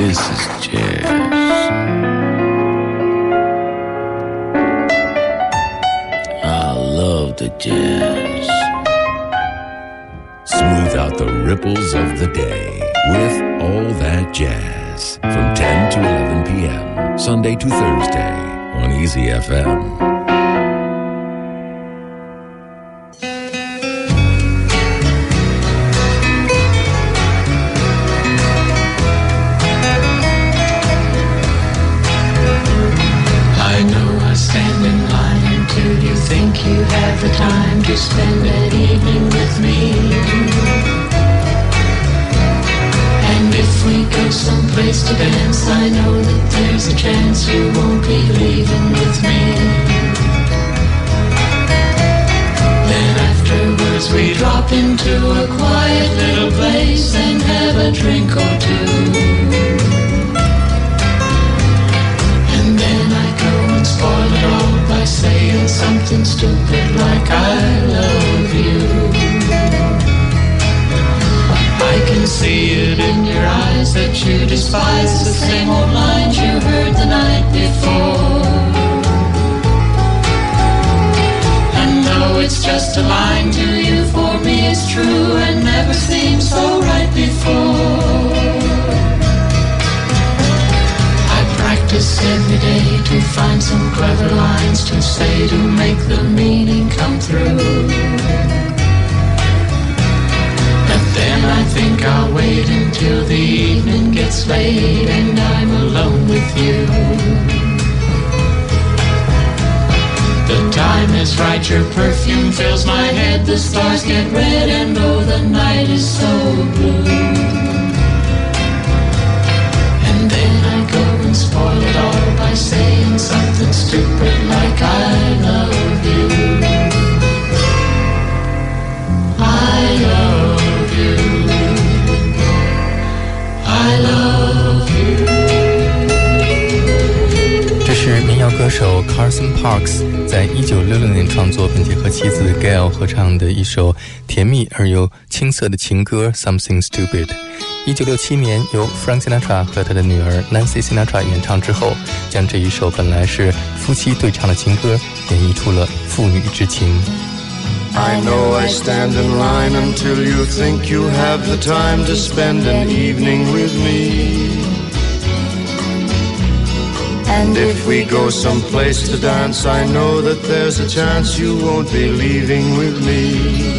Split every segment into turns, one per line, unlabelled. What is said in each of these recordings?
This is jazz. I love the jazz.
Smooth out the ripples of the day with all that jazz from 10 to 11 p.m. Sunday to Thursday on Easy FM.
Find some clever lines to say to make the meaning come through. But then I think I'll wait until the evening gets late and I'm alone with you. The time is right, your perfume fills my head, the stars get red and oh the night is so blue. by saying something stupid like I love you. I love you. I love you.
这是民谣歌手 Carson Parks 在一九六六年创作，并且和妻子 Gail 合唱的一首甜蜜而又青涩的情歌《Something Stupid》。 一九六七年，由 Frank Sinatra 和他的女儿 Nancy Sinatra 演唱之后，将这一首本来是夫妻对唱的情歌，演绎出了父女之情。
I know I stand in line until you think you have the time to spend an evening with me. And if we go someplace to dance, I know that there's a chance you won't be leaving with me.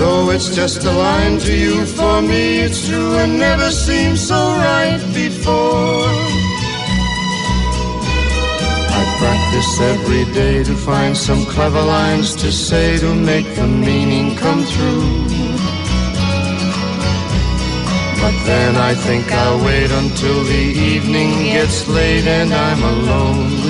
Though it's just a line to you, for me it's true and never seemed so right before. I practice every day to find some clever lines to say to make the meaning come through. But then I think I'll wait until the evening gets late and I'm alone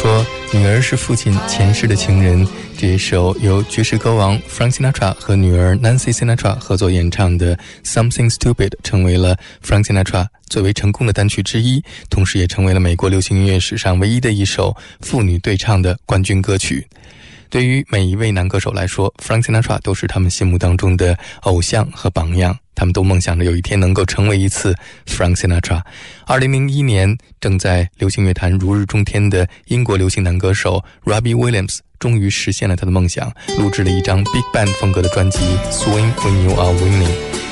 说，女儿是父亲前世的情人。这一首由爵士歌王 Frank Sinatra 和女儿 Nancy Sinatra 合作演唱的《Something Stupid》成为了 Frank Sinatra 最为成功的单曲之一，同时也成为了美国流行音乐史上唯一的一首父女对唱的冠军歌曲。对于每一位男歌手来说，Frank Sinatra 都是他们心目当中的偶像和榜样。他们都梦想着有一天能够成为一次 Frank Sinatra。二零零一年，正在流行乐坛如日中天的英国流行男歌手 Robbie Williams。终于实现了他的梦想，录制了一张 Big Band 风格的专辑《Swing When You Are Winning》。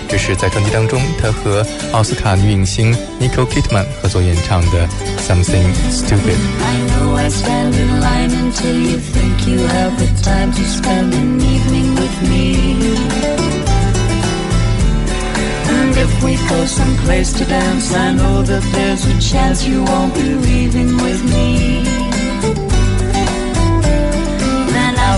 这是在专辑当中，他和奥斯卡女影星 Nicole Kidman 合作演唱的《Something
Stupid》。I know I stand in line until you think you have the time to spend an evening with me. And if we go someplace to dance, I know that there's a chance you won't be leaving with me.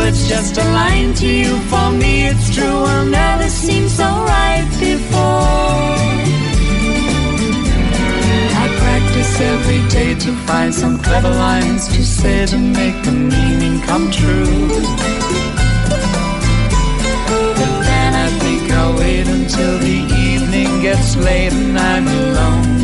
it's just a line to you. For me, it's true. Will never seem so right before. I practice every day to find some clever lines to say to make the meaning come true. But then I think I'll wait until the evening gets late and I'm alone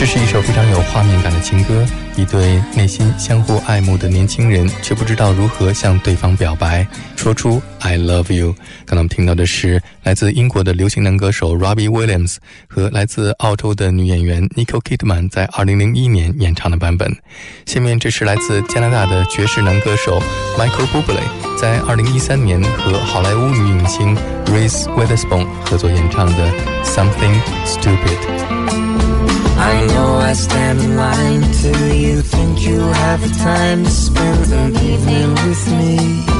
这是一首非常有画面感的情歌，一对内心相互爱慕的年轻人，却不知道如何向对方表白，说出 "I love you"。刚才我们听到的是来自英国的流行男歌手 Robbie Williams 和来自澳洲的女演员 Nicole Kidman 在2001年演唱的版本。下面这是来自加拿大的爵士男歌手 Michael Bublé 在2013年和好莱坞女影星 Reese Witherspoon 合作演唱的 Something Stupid。
I know I stand in line till you think you have the time to spend an evening with me.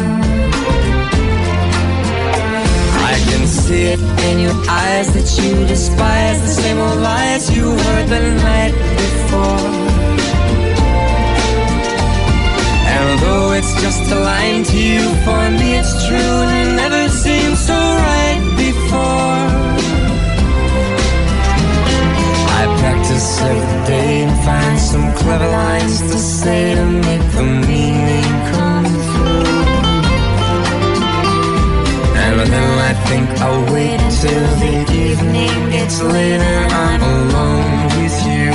It in your eyes that you despise the same old lies you heard the night before. And though it's just a line to you, for me it's true and it never seemed so right before. I practice every day and find some clever lines to say to make the meaning come And then I think I'll wait till the evening gets late and I'm alone with you.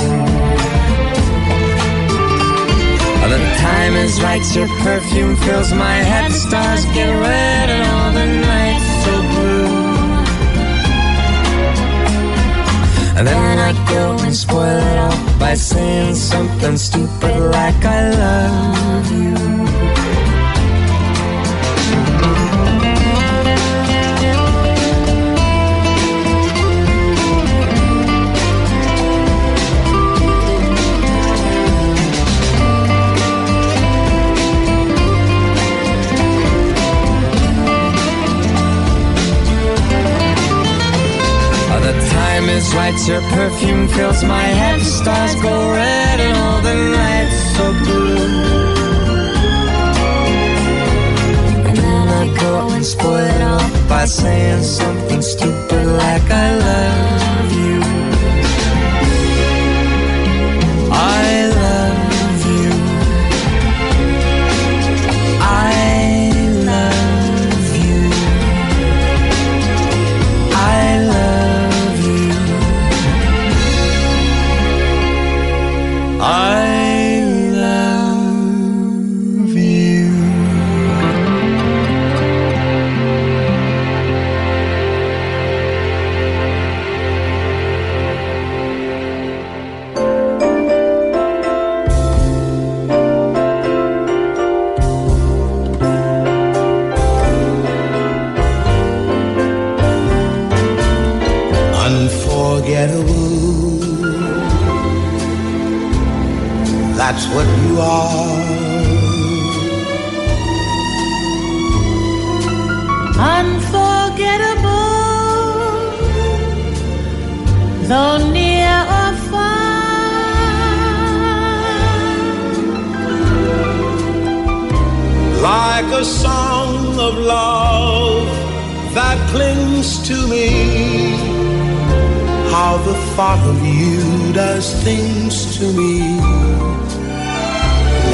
The time
time is right, your perfume fills my head. The stars get red and all the nights so blue. And then I go and spoil it all by saying something stupid like I love you. Is right, your perfume fills my head. Stars go red and all the nights so blue. And then I go and spoil it all by saying something stupid like I love you.
That's what you are.
unforgettable, though near or far.
Like a song of love that clings to me. How the thought of you does things to me.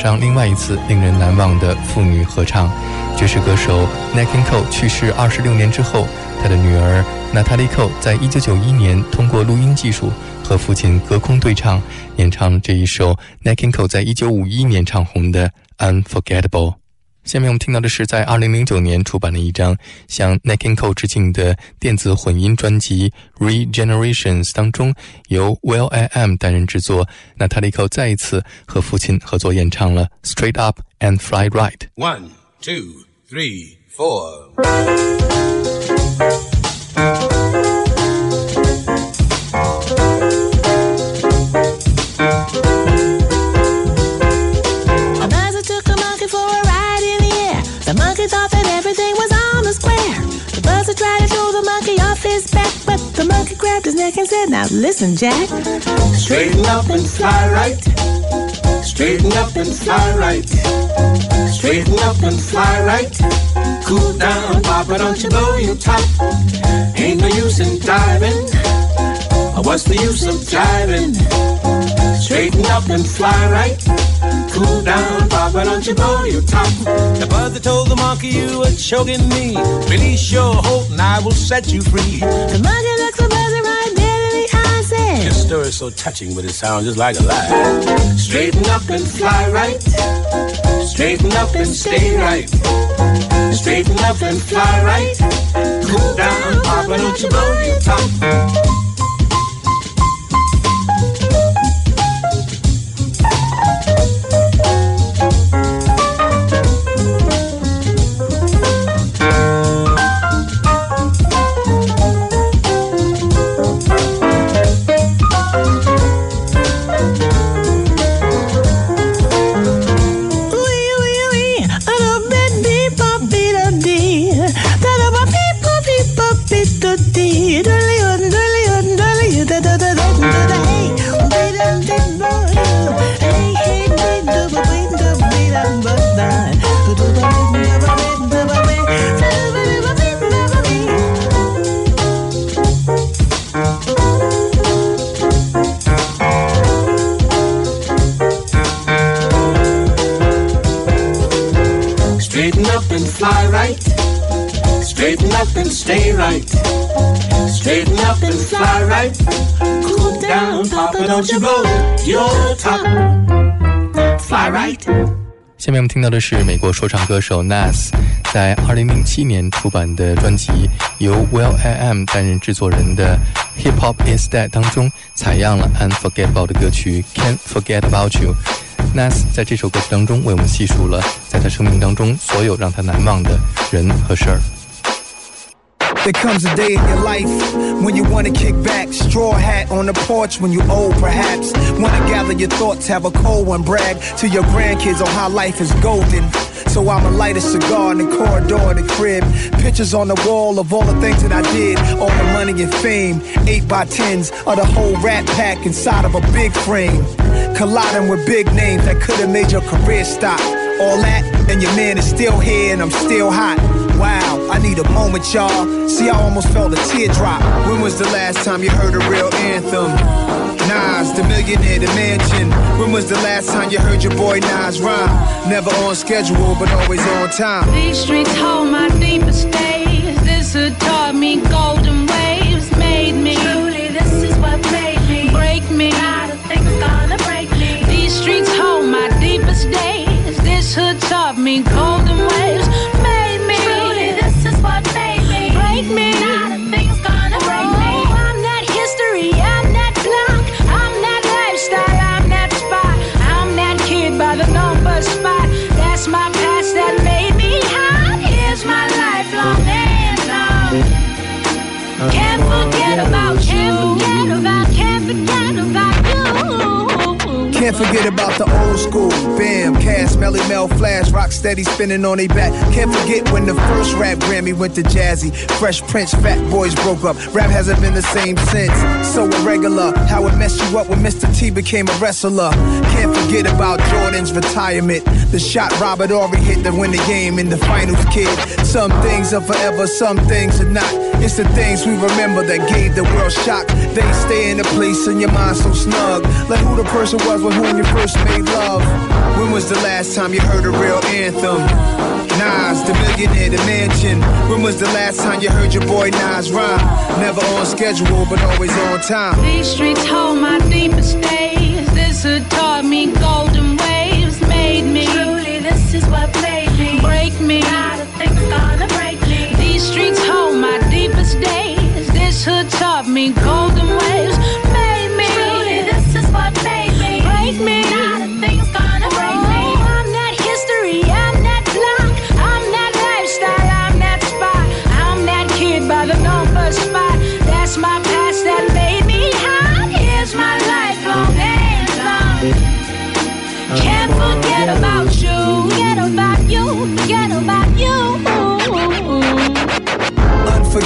上另外一次令人难忘的父女合唱。爵士歌手 Nat King Cole 去世二十六年之后，他的女儿 Natalie Cole 在一九九一年通过录音技术和父亲隔空对唱，演唱了这一首 Nat King Cole 在一九五一年唱红的《Unforgettable》。下面我们听到的是在2009年出版的一张向 nikinko 致敬的电子混音专辑《Regenerations》当中，由 Will I Am 担任制作，那他的 Cole 再一次和父亲合作演唱了《Straight Up and Fly Right》。
One, two, three, four.
The monkey off his back, but the monkey grabbed his neck and said, Now listen, Jack.
Straighten up and fly right. Straighten up and fly right. Straighten up and fly right. Cool down, Papa, don't you blow your top. Ain't no use in diving. What's the use of jiving? Straighten up and fly right. Cool down, Papa, don't you blow your top. The buzzer told the monkey you were choking me. Release your hope and I will set you free.
The monkey looked the buzzer right dead in the eye and said,
Your story's so touching, but it sounds just like a lie. Straighten up and fly right. Straighten up and stay right. Straighten up and fly right. Cool down, Papa, don't you blow your top.
听到的是美国说唱歌手 Nas 在2007年出版的专辑，由 Will I Am 担任制作人的《Hip Hop Is Dead》当中采样了 Unforgettable 的歌曲《Can't Forget About You》。Nas 在这首歌曲当中为我们细数了在他生命当中所有让他难忘的人和事儿。
There comes a day in your life when you wanna kick back, straw hat on the porch when you old perhaps. Wanna gather your thoughts, have a cold one, brag to your grandkids on how life is golden. So I'ma light a cigar in the corridor of the crib. Pictures on the wall of all the things that I did, all the money and fame. Eight by tens of the whole rat pack inside of a big frame. Colliding with big names that could've made your career stop. All that, and your man is still here and I'm still hot. Wow, I need a moment, y'all. See, I almost felt a teardrop. When was the last time you heard a real anthem? Nas, the millionaire, the mansion. When was the last time you heard your boy Nas rhyme? Never on schedule, but always on time.
These streets hold my deepest days. This who taught me golden waves, made me. Truly, this is what made me. Break me. Not a thing's gonna break me. These streets hold my deepest days. This who taught me golden waves, Can't forget about
the old school. Bam, Caz, Melle Mel, Flash, Rock Steady spinning on they back. Can't forget when the first rap Grammy went to Jazzy. Fresh Prince, Fat Boys broke up. Rap hasn't been the same since. So irregular, how it messed you up when Mr. T became a wrestler. Can't forget about Jordan's retirement. The shot Robert Horry hit to win the game in the finals, kid. Some things are forever, some things are not. It's the things we remember that gave the world shock. They stay in a place in your mind so snug. Like who the person was with whom you first made love. When was the last time you heard a real anthem? Nas, the millionaire, the mansion. When was the last time you heard your boy Nas rhyme? Never on schedule, but always on time.
These streets hold my deepest days.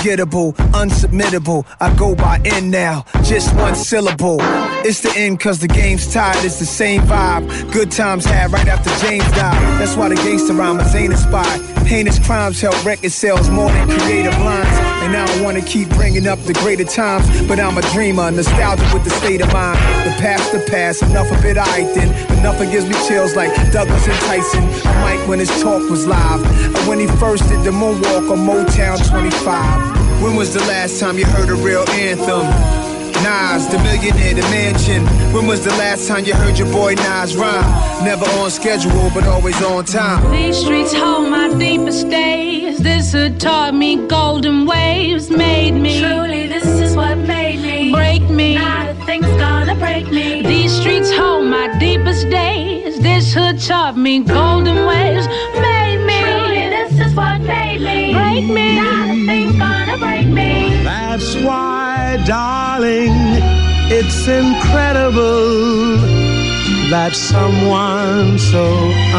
Unsubmittable. I go by N now, just one syllable. It's the end cause the game's tied, it's the same vibe. Good times had right after James died. That's why the gangster rhymers ain't inspired. Heinous crimes help record sales more than creative lines. And I don't wanna keep bringing up the greater times, but I'm a dreamer, nostalgic with the state of mind. The past, the past, enough of it, I then. Enough it gives me chills like Douglas and Tyson. Mike when his talk was live. And when he first did the moonwalk on Motown 25. When was the last time you heard a real anthem? Nas, the millionaire, the mansion. When was the last time you heard your boy Nas rhyme? Never on schedule, but always on time.
These streets hold my deepest days. This hood taught me golden waves, made me. Truly, this is what made me. Break me. Not a thing's gonna break me. These streets hold my deepest days. This hood taught me golden waves, made me. Truly, this is what made me me. Break me. Nothing's gonna break me.
That's why, darling, it's incredible that someone so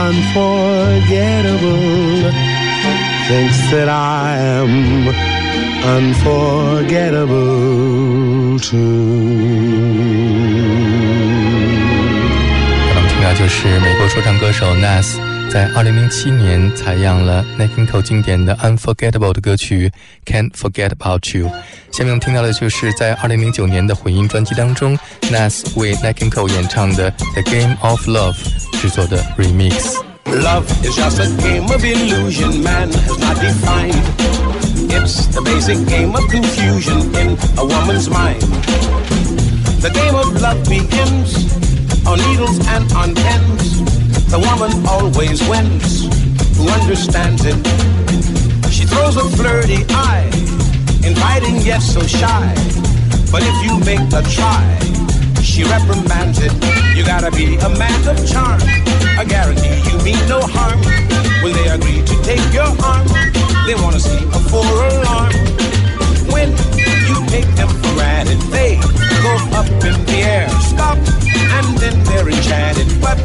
unforgettable thinks that I am unforgettable too.
就是美国说唱歌手 Nas 在2007年采样了 Nat King Cole 经典的 Unforgettable 的歌曲 Can't Forget About You。下面我们听到的就是在2009年的混音专辑当中，Nas 为 Nat King Cole 演唱的 The Game of Love 制作的 Remix。
Love is just a game of illusion man has not defined. It's the basic game of confusion in a woman's mind. The game of love begins on needles and on pens. The woman always wins who understands it. She throws a flirty eye, inviting yet so shy. But if you make a try, she reprimands it. You gotta be a man of charm. I guarantee you mean no harm. When they agree to take your arm, they wanna see a four alarm. When you take them for granted, they go up in the air, stop, and then they're enchanted. But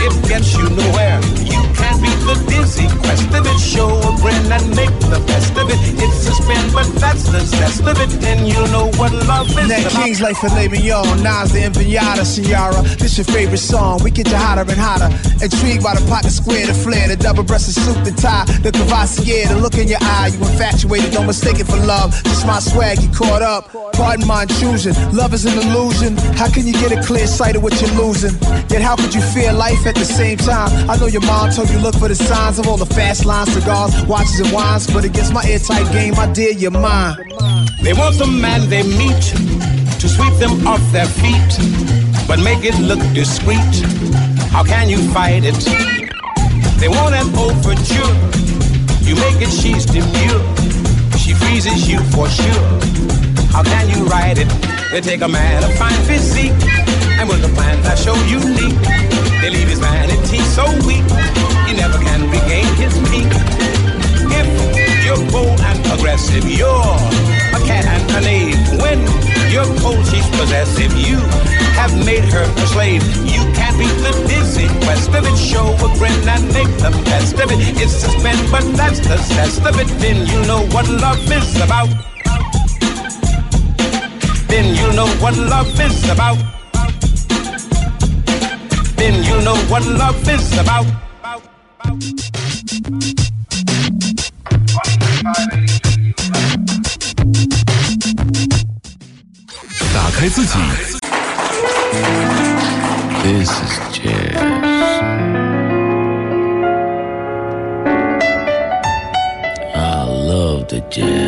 it gets you nowhere. You can't beat the dizzy quest of it. Show a grin and make the best of it. It's a spin, but that's the zest of it. Then you'll know what love is
Nat. King's Life Filet Mignon, Nas the Empanada, Ciara. This your favorite song, we get you hotter and hotter. Intrigued by the pocket square, the flare, the double breasted suit, the tie, the Courvoisier, the look in your eye. You infatuated, don't mistake it for love. Just my swag, you caught up. Pardon my intrusion, love is an illusion. How can you get a clear sight what you're losing? Yet how could you fear life at the same time? I know your mom told you look for the signs of all the fast lines, cigars, watches, and wines, but against my airtight game, I dare your mind.
They want the man they meet to sweep them off their feet, but make it look discreet. How can you fight it? They want an overture. You make it, she's demure. She freezes you for sure. How can you ride it? They take a man of fine physique, and with a plan that's so unique, they leave his vanity so weak, he never can regain his peak. If you're bold and aggressive, you're a cat and a knave. When you're cold, she's possessive. You have made her a slave. You can't beat the dizzy quest of it. Show a grin and make the best of it. It's spin, but that's the zest of it. Then you know what love is about then you'll know what love is about. Then you know what love is about.
This is jazz. I love the jazz.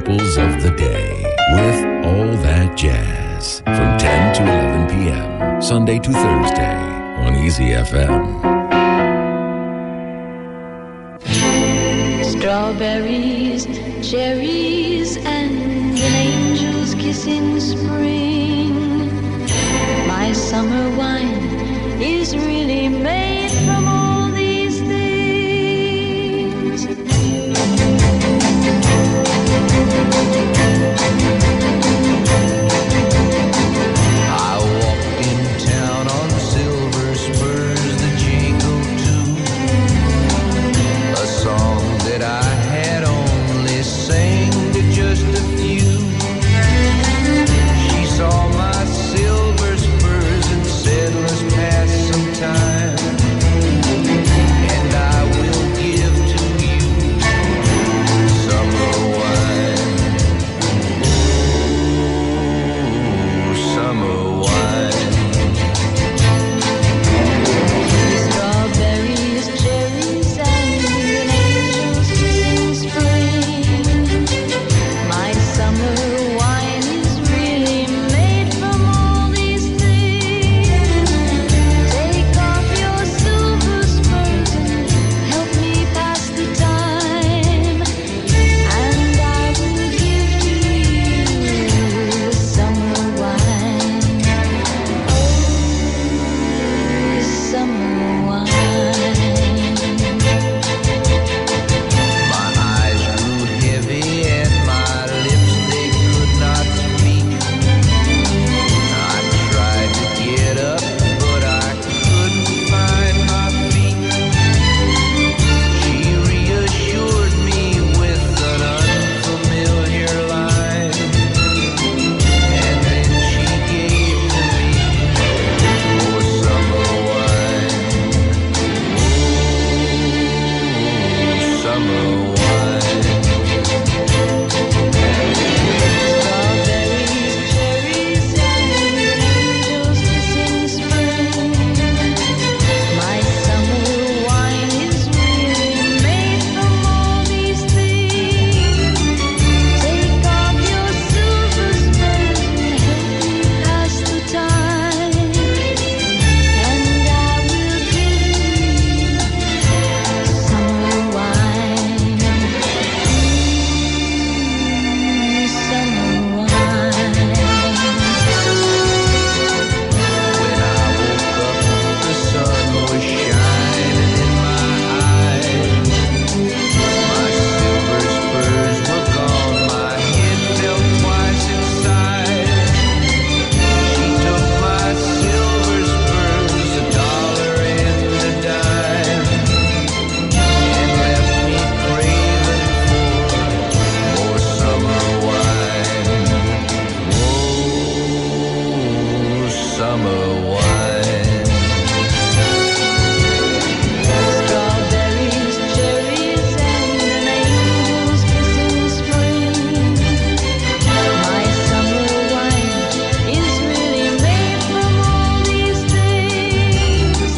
Ripples of the Day with All That Jazz from 10 to 11 p.m. Sunday to Thursday on Easy FM.
Strawberries, cherries, and an angel's kiss in spring. My summer wine is really made.
Summer wine.
Strawberries, cherries, and an angel's kiss in spring. My summer wine is really made from all these things.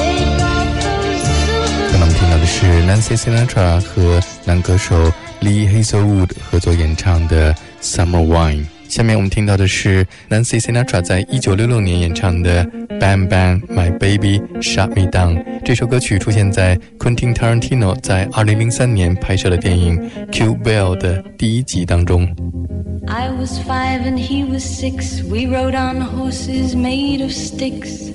Take off those silver
刚刚我们听到的是 Nancy Sinatra 和男歌手 Lee Hazelwood 合作演唱的《Summer Wine》。下面我们听到的是 Nancy Sinatra 在一九六六年演唱的《Bang Bang My Baby Shut Me Down》。这首歌曲出现在 Quentin Tarantino 在二零零三年拍摄的电影《Kill Bill》的第一集当中。
I was five and he was six. We rode on horses made of sticks.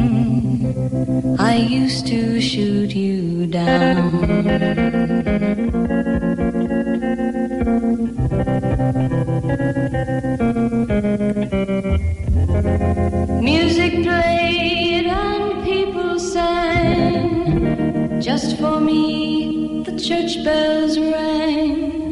I used to shoot you down.
Music played and people sang. Just for me, the church bells rang.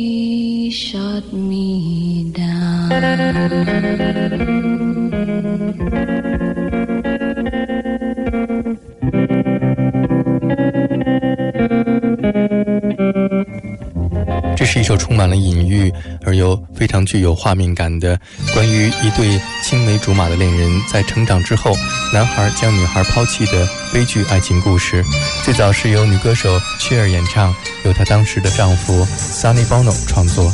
shot me down.
这是一首充满了隐喻而又非常具有画面感的，关于一对青梅竹马的恋人在成长之后，男孩将女孩抛弃的悲剧爱情故事。最早是由女歌手 Cher 演唱，由她当时的丈夫 Sonny Bono 创作。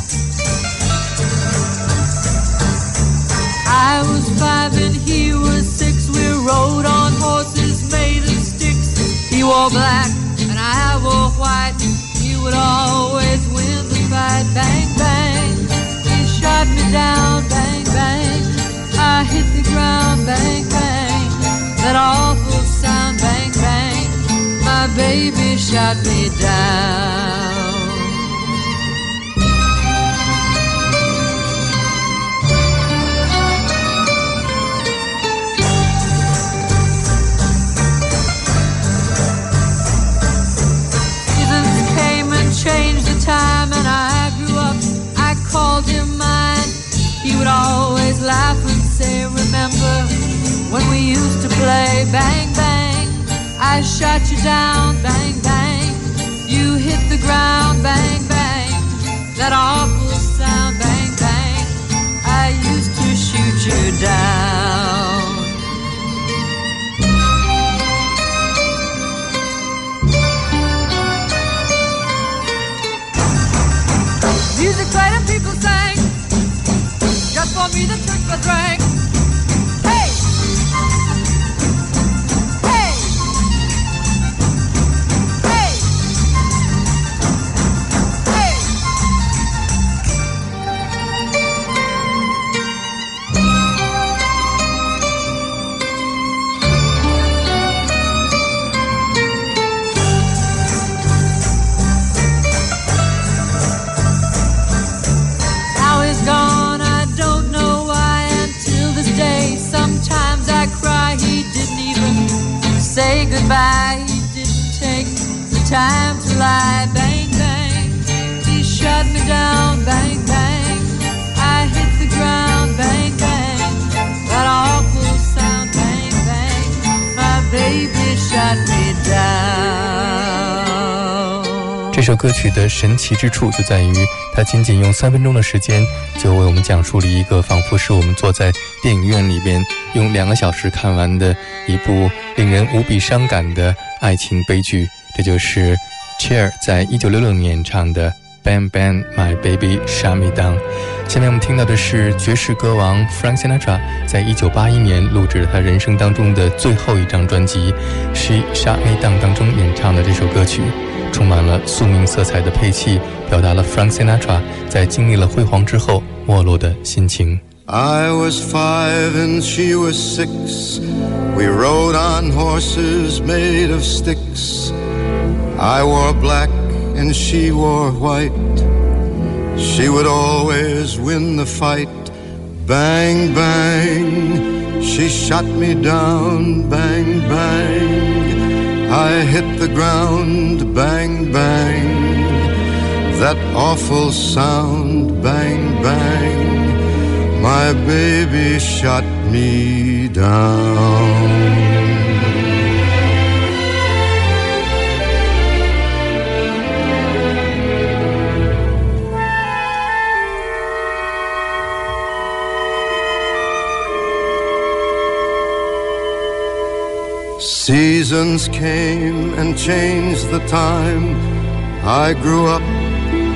I was five and he was six. We rode on horses made of sticks. He wore black and I wore white. He would always win the fight. Bang, bang. He shot me down. Bang, bang. I hit the ground. Bang, bang. That awful sound. Bang, bang. Baby shot me down. Seasons came and changed the time, and I grew up. I called him mine. He would always laugh and say, Remember when we used to play bang bang? I shot you down, bang bang. You hit the ground, bang bang. That awful sound, bang bang. I used to shoot you down. Music played and people sang. Just for me, the church was rang. Time to lie. Bang, bang. He shot me down. Bang, bang. I hit the ground. Bang, bang. That awful sound. Bang, bang. My baby shot me down.
这首歌曲的神奇之处就在于，它仅仅用三分钟的时间，就为我们讲述了一个仿佛是我们坐在电影院里边用两个小时看完的一部令人无比伤感的爱情悲剧。这就是 Cher 在一九六六年唱的《Bang Bang My Baby Shut Me Down》。下面我们听到的是爵士歌王 Frank Sinatra 在一九八一年录制了他人生当中的最后一张专辑《She Shut Me Down》当中演唱的这首歌曲。充满了宿命色彩的配器，表达了 Frank Sinatra 在经历了辉煌之后没落的心情。
I was five and she was six. We rode on horses made of sticks. I wore black and she wore white. She would always win the fight. Bang, bang. She shot me down. Bang, bang. I hit the ground. Bang, bang. That awful sound. Bang, bang. My baby shot me down. Seasons came and changed the time. I grew up,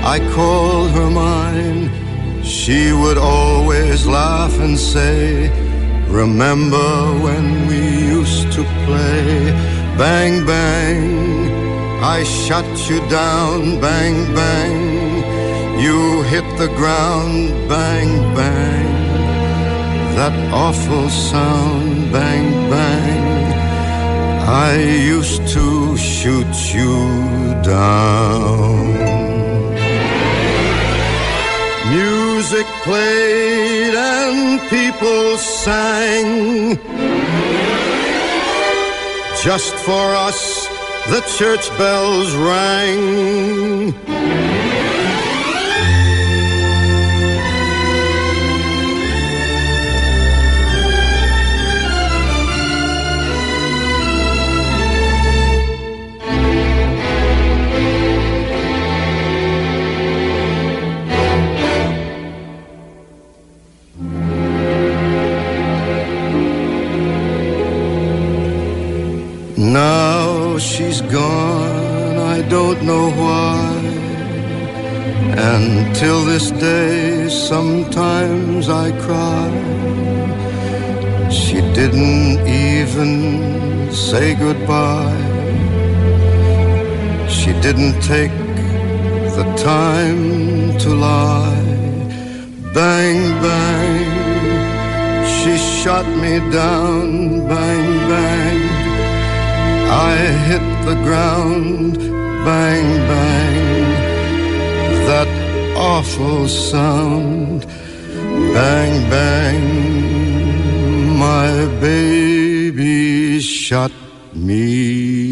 I called her mine. She would always laugh and say, Remember when we used to play? Bang, bang, I shut you down, bang, bang. You hit the ground, bang, bang. That awful sound, bang, bang. I used to shoot you down. Music played and people sang. Just for us, the church bells rang. And till this day, sometimes I cry. She didn't even say goodbye. She didn't take the time to lie. Bang, bang, she shot me down. Bang, bang. I hit the ground, bang, bang. That awful sound, bang, bang. My baby shot me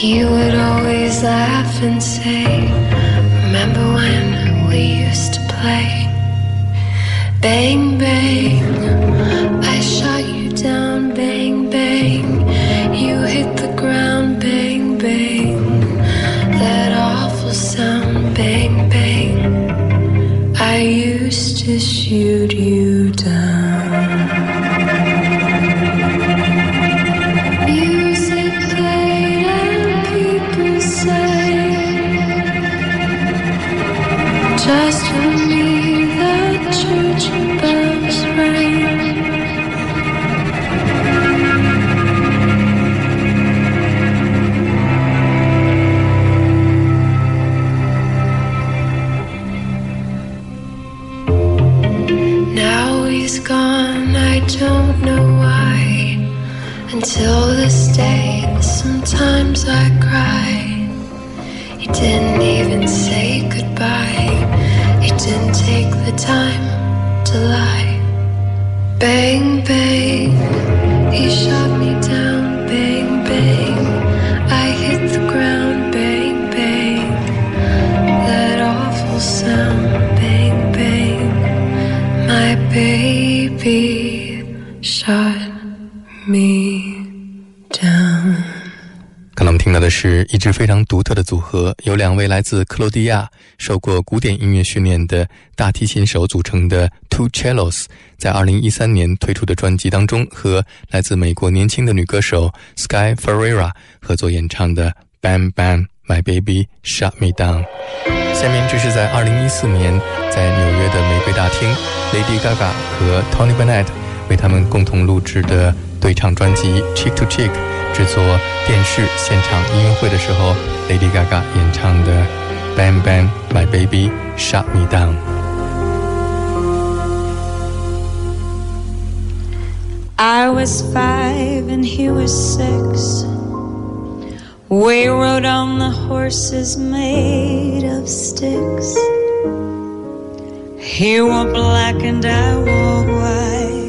He would always laugh and say, Remember when we used to play? Bang, bang, day, sometimes I cry. He didn't even say goodbye. He didn't take the time to lie. Bang, bang, he shot me down. 是一
支非常独特的组合，由两位来自克罗地亚、受过古典音乐训练的大提琴手组成的 Two Cellos，在2013年推出的专辑当中，和来自美国年轻的女歌手 Sky Ferreira 合作演唱的《Bam Bam My Baby Shut Me Down》。下面这是在2014年在纽约的玫瑰大厅，Lady Gaga 和 Tony Bennett 为他们共同录制的对唱专辑《Cheek to Cheek》。制作电视现场音乐会的时候，Lady Gaga 演唱的《Bang Bang My Baby Shut Me Down》。
I was five and he was six. We rode on the horses made of sticks. He wore black and I wore white.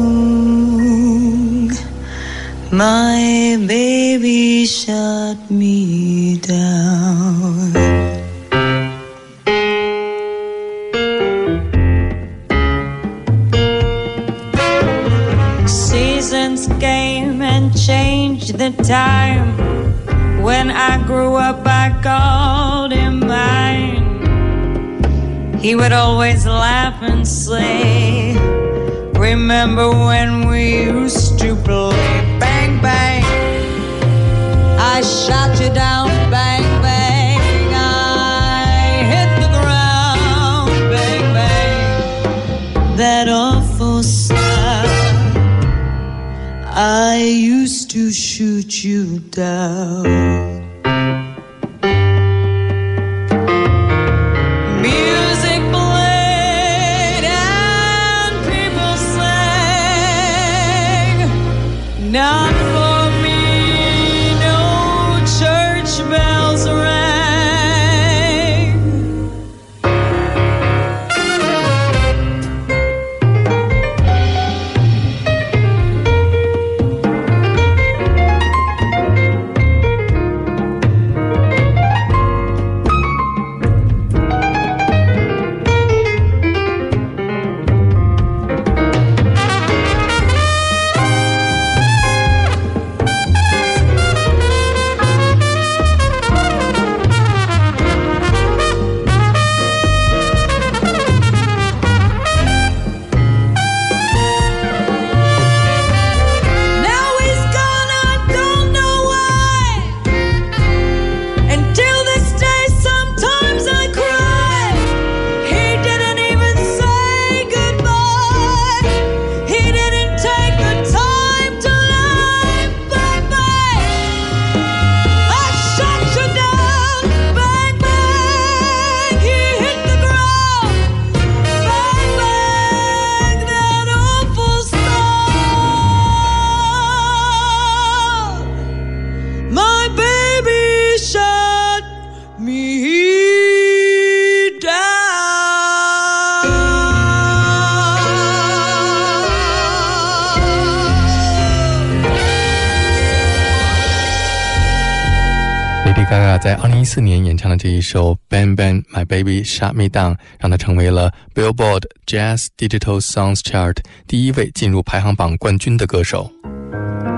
my baby shut me down. Seasons came and changed the time. When I grew up, I called him mine. He would always laugh and say, Remember when we used to play bang bang? I shot you down, bang bang. I hit the ground, bang bang. That awful sound. I used to shoot you down.
在2014年演唱的这一首《Bang Bang My Baby Shut Me Down》，让她成为了 Billboard Jazz Digital Songs Chart 第一位进入排行榜冠军的歌手。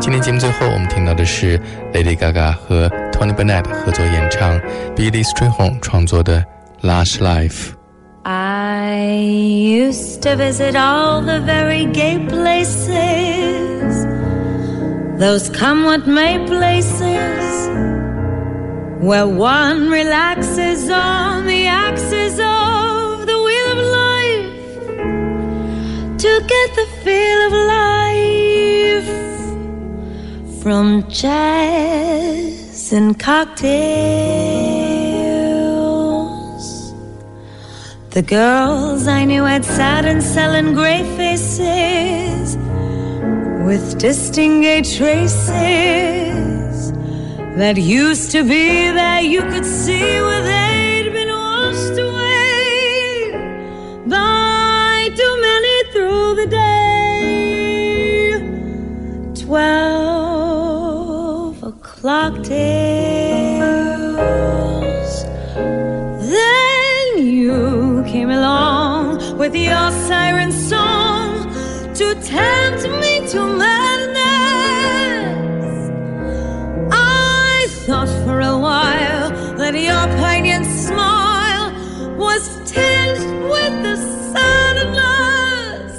今天节目最后，我们听到的是 Lady Gaga 和 Tony Bennett 合作演唱 Billy Strayhorn 创作的《Lush Life》。
I used to visit all the very gay places, those come what may places, where one relaxes on the axis of the wheel of life to get the feel of life from jazz and cocktails. The girls I knew had sad and sullen gray faces with distinguished traces that used to be that you could see where they'd been washed away by too many through the day. Twelve o'clock tales. Then you came along with your siren song to tempt me to marry. but your poignant smile was tinged with the sadness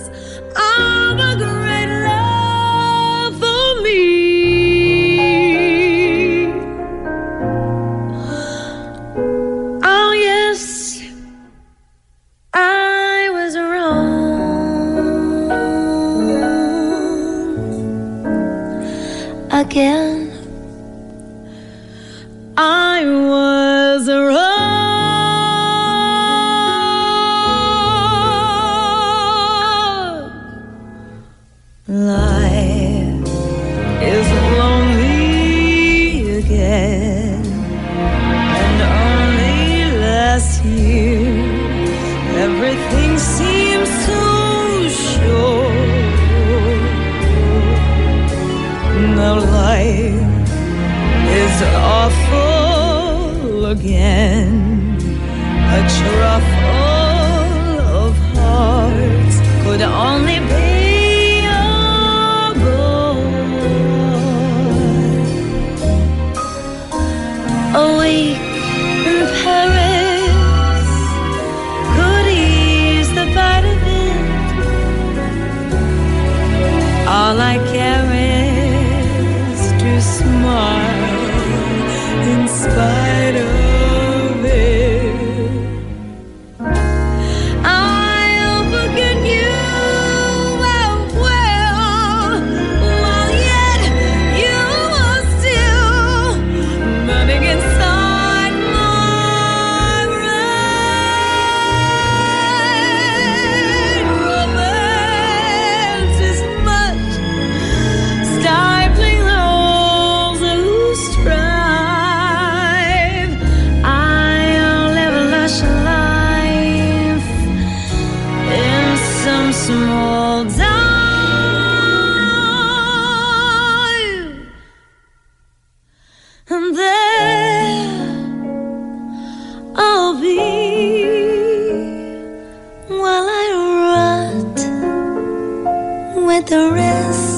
of a great love for me. Oh, yes, I was wrong again. the rest